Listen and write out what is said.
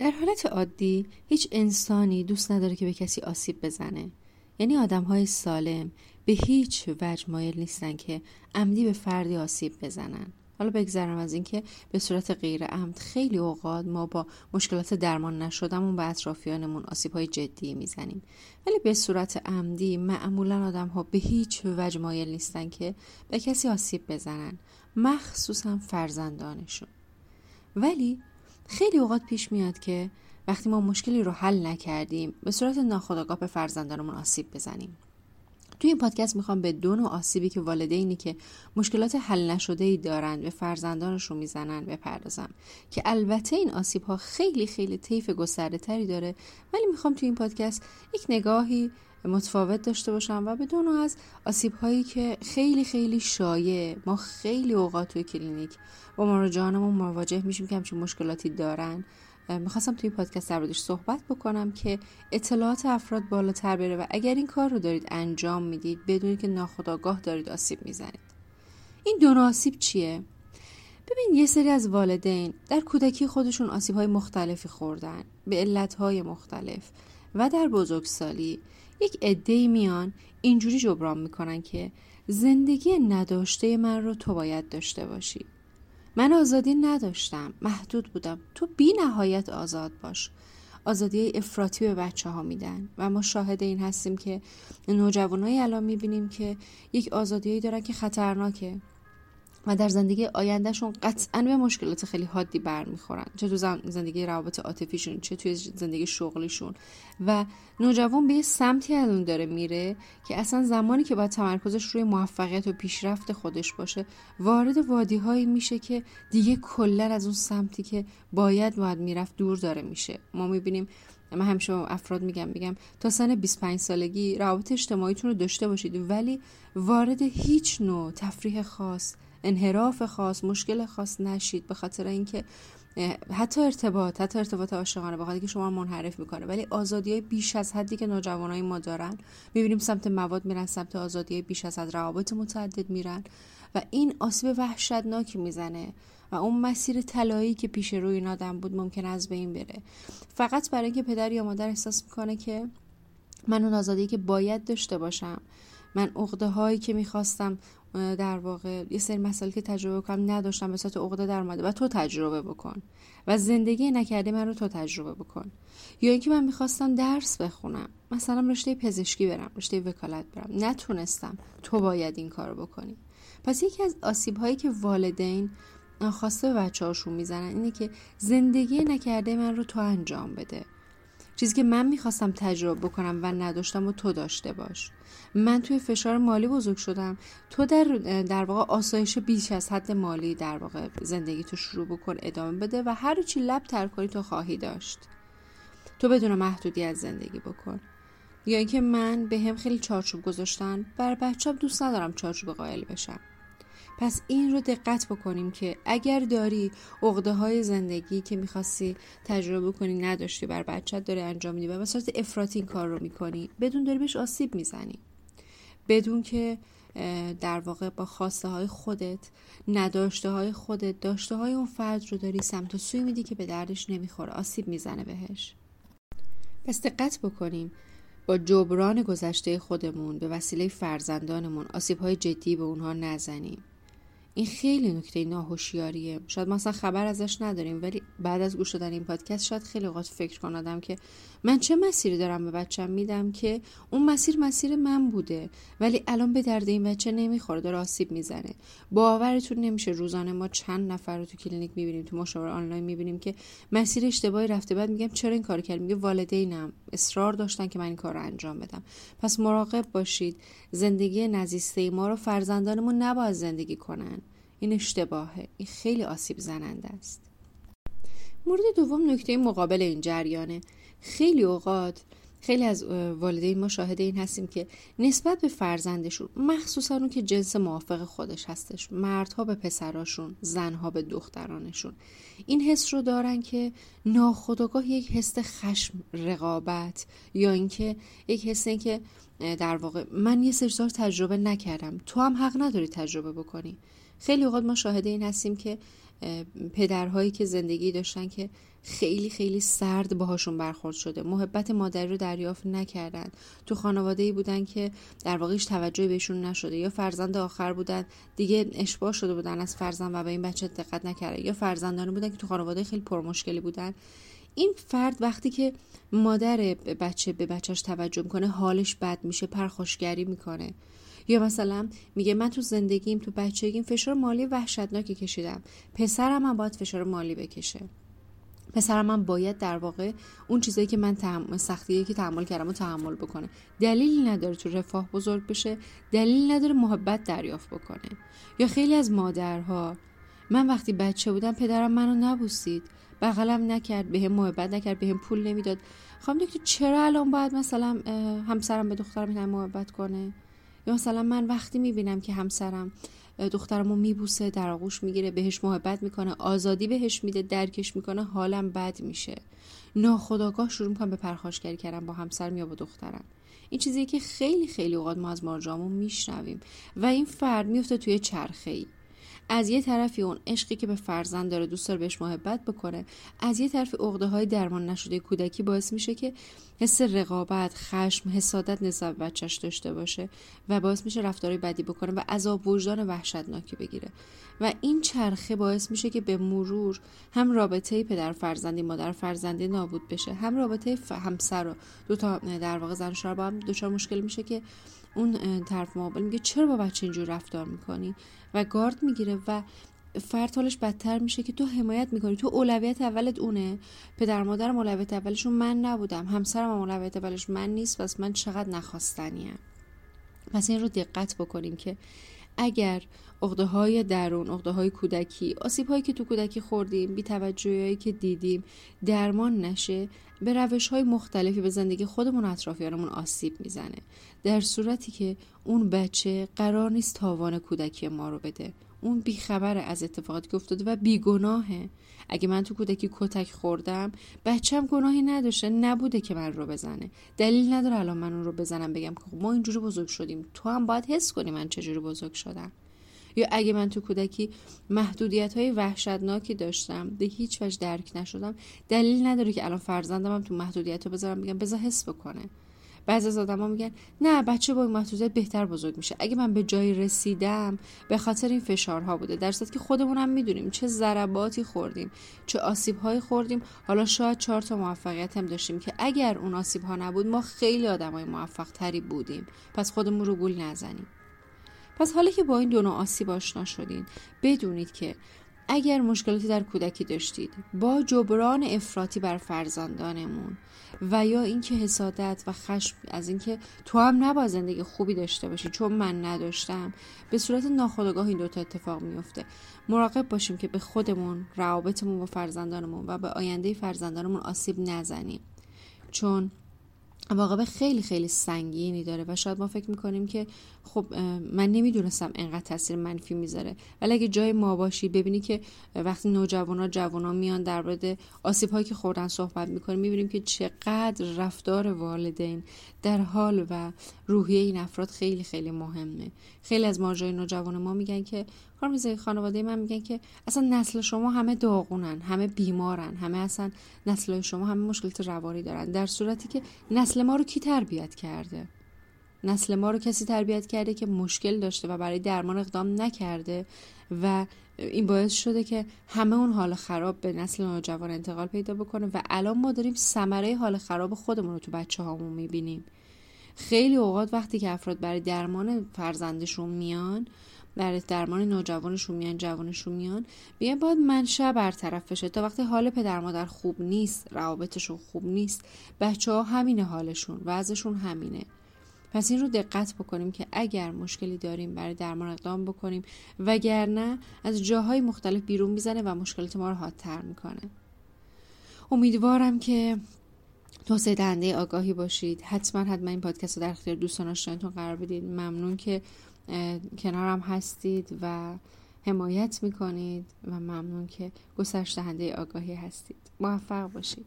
در حالت عادی هیچ انسانی دوست نداره که به کسی آسیب بزنه. یعنی آدم های سالم به هیچ وجه مایل نیستن که عمدی به فردی آسیب بزنن. حالا بگذرم از اینکه به صورت غیر عمد خیلی اوقات ما با مشکلات درمان نشدمون به اطرافیانمون آسیب های جدی می‌زنیم. ولی به صورت عمدی معمولا آدم ها به هیچ وجه مایل نیستن که به کسی آسیب بزنن. مخصوصا فرزندانشون. ولی خیلی اوقات پیش میاد که وقتی ما مشکلی رو حل نکردیم به صورت ناخودآگاه به فرزندانمون آسیب بزنیم. توی این پادکست می‌خوام به دو نوع آسیبی که والدینی که مشکلات حل نشده ای دارند به فرزندانشون می‌زنن بپردازم. که البته این آسیب ها خیلی خیلی طیف گسترده تری داره ولی می‌خوام توی این پادکست یک نگاهی متفاوت داشته باشم و به دو نوع از آسیب هایی که خیلی خیلی شایع ما خیلی اوقات توی کلینیک با مراجعانمون مواجه میشیم که همچین مشکلاتی دارن. می‌خواستم توی پادکست در صحبت بکنم که اطلاعات افراد بالاتر بره و اگر این کار رو دارید انجام می‌دید بدونید که ناخداگاه دارید آسیب می‌زنید. این دو آسیب چیه؟ ببین یه سری از والدین در کودکی خودشون آسیب های مختلفی خوردن به علت های مختلف. و در بزرگسالی یک عده میان اینجوری جبران می‌کنن که زندگی نداشته من رو تو باید داشته باشی. من آزادی نداشتم محدود بودم. تو بی نهایت آزاد باش. آزادی افراطی به بچه ها میدن و ما شاهد این هستیم که نوجوانایی الان می‌بینیم که یک آزادیایی دارن که خطرناکه. و در زندگی آیندهشون قطعا به مشکلات خیلی حادی برمیخورن. چه تو زندگی روابط عاطفیشون چه توی زندگی شغلیشون. و نوجوان به یه سمتی از اون داره میره که اصلا زمانی که باید تمرکزش روی موفقیت و پیشرفت خودش باشه وارد وادی هایی میشه که دیگه کلا از اون سمتی که باید باید می‌رفت دور داره میشه. ما می‌بینیم من همیشه افراد میگم میگم تا سن 25 سالگی روابط اجتماعیتون رو داشته باشید ولی وارد هیچ نوع تفریح خاص انحراف خاص مشکل خاص نشید به خاطر اینکه حتی ارتباط حتی ارتباط عاشقانه بخاطر که شما منحرف می‌کنه. ولی آزادی های بیش از حدی که نوجوانای ما دارن می‌بینیم سمت مواد میرن سمت آزادی بیش از حد روابط متعدد میرن و این آسیب وحشتناکی می‌زنه و اون مسیر طلایی که پیش روی این آدم بود ممکن از بین بره. فقط برای اینکه پدر یا مادر احساس می‌کنه که من اون آزادی که باید داشته باشم من عقده هایی که می‌خواستم در واقع یه سری مسائل که تجربه کنم نداشتم به صورت عقده در اومده. و تو تجربه بکن. و زندگی نکرده من رو تو تجربه بکن. یا اینکه من می‌خواستم درس بخونم. مثلا رشته پزشکی برم رشته وکالت برم. نتونستم. تو باید این کار بکنی. پس یکی از آسیب هایی که والدین خواسته به بچه هاشون می‌زنن اینه که زندگی نکرده من رو تو انجام بده. چیزی که من می‌خواستم تجربه بکنم و نداشتم و تو داشته باش. من توی فشار مالی بزرگ شدم. تو در در واقع آسایش بیش از حد مالی در واقع زندگی تو شروع بکن ادامه بده و هر چی لب تر کنی تو خواهی داشت. تو بدون محدودیت زندگی بکن. یا اینکه من به هم خیلی چارچوب گذاشتن بر بچم دوست ندارم چارچوب قائل بشم. پس این رو دقت بکنیم که اگر داری عقده های زندگی که می‌خواستی تجربه کنی نداشتی بر بچت داری انجام میدی و به صورت افراطی این کار رو می‌کنی بدون داری بهش آسیب می‌زنی. بدون که در واقع با خواسته های خودت نداشته های خودت داشته های اون فرد رو داری سمت و سوی میدی که به دردش نمی‌خوره آسیب می‌زنه بهش. پس دقت بکنیم با جبران گذشته خودمون به وسیله فرزندانمون آسیب های جدی به اونها نزنیم. این خیلی نکته ناهوشیاریه. شاید ما اصلا خبر ازش نداریم ولی بعد از گوش دادن این پادکست شاید خیلی اوقات فکر کنادم که من چه مسیری دارم به بچم میدم که اون مسیر مسیر من بوده ولی الان به درد این بچه نمی‌خوره داره آسیب می‌زنه. باورتون نمیشه روزانه ما چند نفر رو تو کلینیک می‌بینیم تو مشاوره آنلاین می‌بینیم که مسیر اشتباهی رفته بعد میگم چرا این کار کردی؟ میگه والدینم اصرار داشتن که من این کار رو انجام بدم. پس مراقب باشید زندگی نزیسته ما رو فرزندانمون نباید زندگی کنن. این اشتباهه. این خیلی آسیب زننده است. مورد دوم نکته مقابل این جریانه. خیلی اوقات خیلی از والدین ما شاهد این هستیم که نسبت به فرزندشون مخصوصا اون که جنس موافق خودش هستش مردها به پسراشون زنها به دخترانشون این حس رو دارن که ناخودآگاه یک حس خشم رقابت یا اینکه یک حس این که در واقع من یه سرزار تجربه نکردم تو هم حق نداری تجربه بکنی. خیلی اوقات ما شاهد این هستیم که پدرهایی که زندگی داشتن که خیلی خیلی سرد باهاشون برخورد شده. محبت مادری رو دریافت نکردن. تو خانواده ای بودن که در واقعش توجهی بهشون نشده. یا فرزند آخر بودن دیگه اشباه شده بودن از فرزند و به این بچه دقت نکرده یا فرزندانی بودن که تو خانواده خیلی پرمشکلی بودن. این فرد وقتی که مادر بچه به بچهش توجه می‌کنه حالش بد میشه پرخاشگری می‌کنه. یا مثلا میگه من تو زندگیم تو بچگیم فشار مالی وحشتناکی کشیدم. پسرم هم باید فشار مالی بکشه. پسرم من باید در واقع اون چیزایی که من تحمل سختیه که تحمل کردم و تحمل بکنه. دلیلی نداره تو رفاه بزرگ بشه دلیلی نداره محبت دریافت بکنه. یا خیلی از مادرها من وقتی بچه بودم پدرم منو نبوسید. بغلم نکرد به هم محبت نکرد به هم پول نمی‌داد. خواهم دکتر چرا الان باید مثلا همسرم به دخترم محبت کنه؟ یا مثلا من وقتی می‌بینم که همسرم دخترمو میبوسه در آغوش می‌گیره بهش محبت می‌کنه آزادی بهش میده درکش می‌کنه حالم بد میشه. ناخداگاه شروع می‌کنم به پرخاشگری کردن با همسرم یا با دخترم. این چیزی که خیلی خیلی اوقات ما از مارجامون میشنویم و این فرد میفته توی چرخه ای از یه طرفی اون عشقی که به فرزند داره دوست داره بهش محبت بکنه از یه طرف عقده های درمان نشده کودکی باعث میشه که حس رقابت خشم حسادت نسبت بچهش داشته باشه و باعث میشه رفتاری بدی بکنه و عذاب وجدان وحشتناکی بگیره. و این چرخه باعث میشه که به مرور هم رابطه پدر فرزندی مادر فرزندی نابود بشه هم رابطه همسر و دو تا در واقع زن شوهر با هم دچار مشکل میشه که اون طرف مقابل میگه چرا با بچه اینجور رفتار می‌کنی؟ و گارد می‌گیره و فرد حالش بدتر میشه که تو حمایت می‌کنی. تو اولویت اولت اونه. پدر مادرم اولویت اولشون من نبودم. همسرم اولویت اولش من نیست. پس من چقدر نخواستنیم پس این رو دقت بکنیم که اگر اقده های درون اقده های کودکی آسیب هایی که تو کودکی خوردیم بی هایی که دیدیم درمان نشه به روش های مختلفی به زندگی خودمون اطرافیانمون آسیب می‌زنه. در صورتی که اون بچه قرار نیست تاوان کودکی ما رو بده. اون بیخبره از اتفاقاتی که افتاده و بیگناهه. اگه من تو کودکی کتک خوردم بچم گناهی نداشته نبوده که من رو بزنه. دلیل نداره الان من اون رو بزنم بگم که خب ما اینجوری بزرگ شدیم. تو هم باید حس کنی من چجوری بزرگ شدم. یا اگه من تو کودکی محدودیت های وحشتناکی داشتم به هیچ وجه درک نشدم دلیل نداره که الان فرزندم هم تو محدودیت رو بذارم بگم بذار حس بکنه. بعضی از آدما میگن نه بچه با این محدودیت بهتر بزرگ میشه. اگه من به جایی رسیدم به خاطر این فشارها بوده. در که خودمونم می‌دونیم چه ضرباتی خوردیم چه آسیبهایی خوردیم. حالا شاید چهار تا موفقیت هم داشتیم که اگر اون آسیب ها نبود ما خیلی آدمای موفق تری بودیم. پس خودمون رو گول نزنیم. پس حالا که با این دو نوع آسیب آشنا شدین بدونید که اگر مشکلاتی در کودکی داشتید با جبران افراطی بر فرزندانمون و یا اینکه حسادت و خشم از اینکه تو هم نباید زندگی خوبی داشته باشی چون من نداشتم به صورت ناخودآگاه این دوتا اتفاق میفته مراقب باشیم که به خودمون روابطمون با فرزندانمون و به آینده فرزندانمون آسیب نزنیم. چون واقعا خیلی خیلی سنگینی داره و شاید ما فکر می‌کنیم که خب من نمی‌دونستم انقدر تاثیر منفی می‌ذاره. ولی اگه جای ما باشی ببینی که وقتی نوجوانا جوانا میان در مورد آسیب هایی که خوردن صحبت می‌کنیم می‌بینیم که چقدر رفتار والدین در حال و روحیه این افراد خیلی خیلی مهمه. خیلی از ماجرای نوجوان ما میگن که خانم خانواده من میگن که اصلا نسل شما همه داغونن همه بیمارن همه اصلا نسل شما همه مشکلات روانی دارن در صورتی که نسل ما رو کی تربیت کرده؟ نسل ما رو کسی تربیت کرده که مشکل داشته و برای درمان اقدام نکرده و این باعث شده که همه اون حال خراب به نسل نوجوان انتقال پیدا بکنه و الان ما داریم ثمره حال خراب خودمون رو تو بچه هامون می‌بینیم. خیلی اوقات وقتی که افراد برای درمان فرزندشون میان برای درمان نوجوانشون میان جوانشون میان بیان باید منشأ برطرف بشه. تا وقتی حال پدر مادر خوب نیست روابطشون خوب نیست بچه ها همینه حالشون وضعشون همینه. پس این رو دقت بکنیم که اگر مشکلی داریم برای درمان اقدام بکنیم وگرنه از جاهای مختلف بیرون می‌زنه و مشکلات ما رو حادتر می‌کنه. امیدوارم که توسعه دهنده آگاهی باشید. حتما حتما این پادکست رو در اختیار دوستان آشنایتون قرار بدید. ممنون که کنارم هستید و حمایت می‌کنید و ممنون که گسترش دهنده آگاهی هستید. موفق باشید.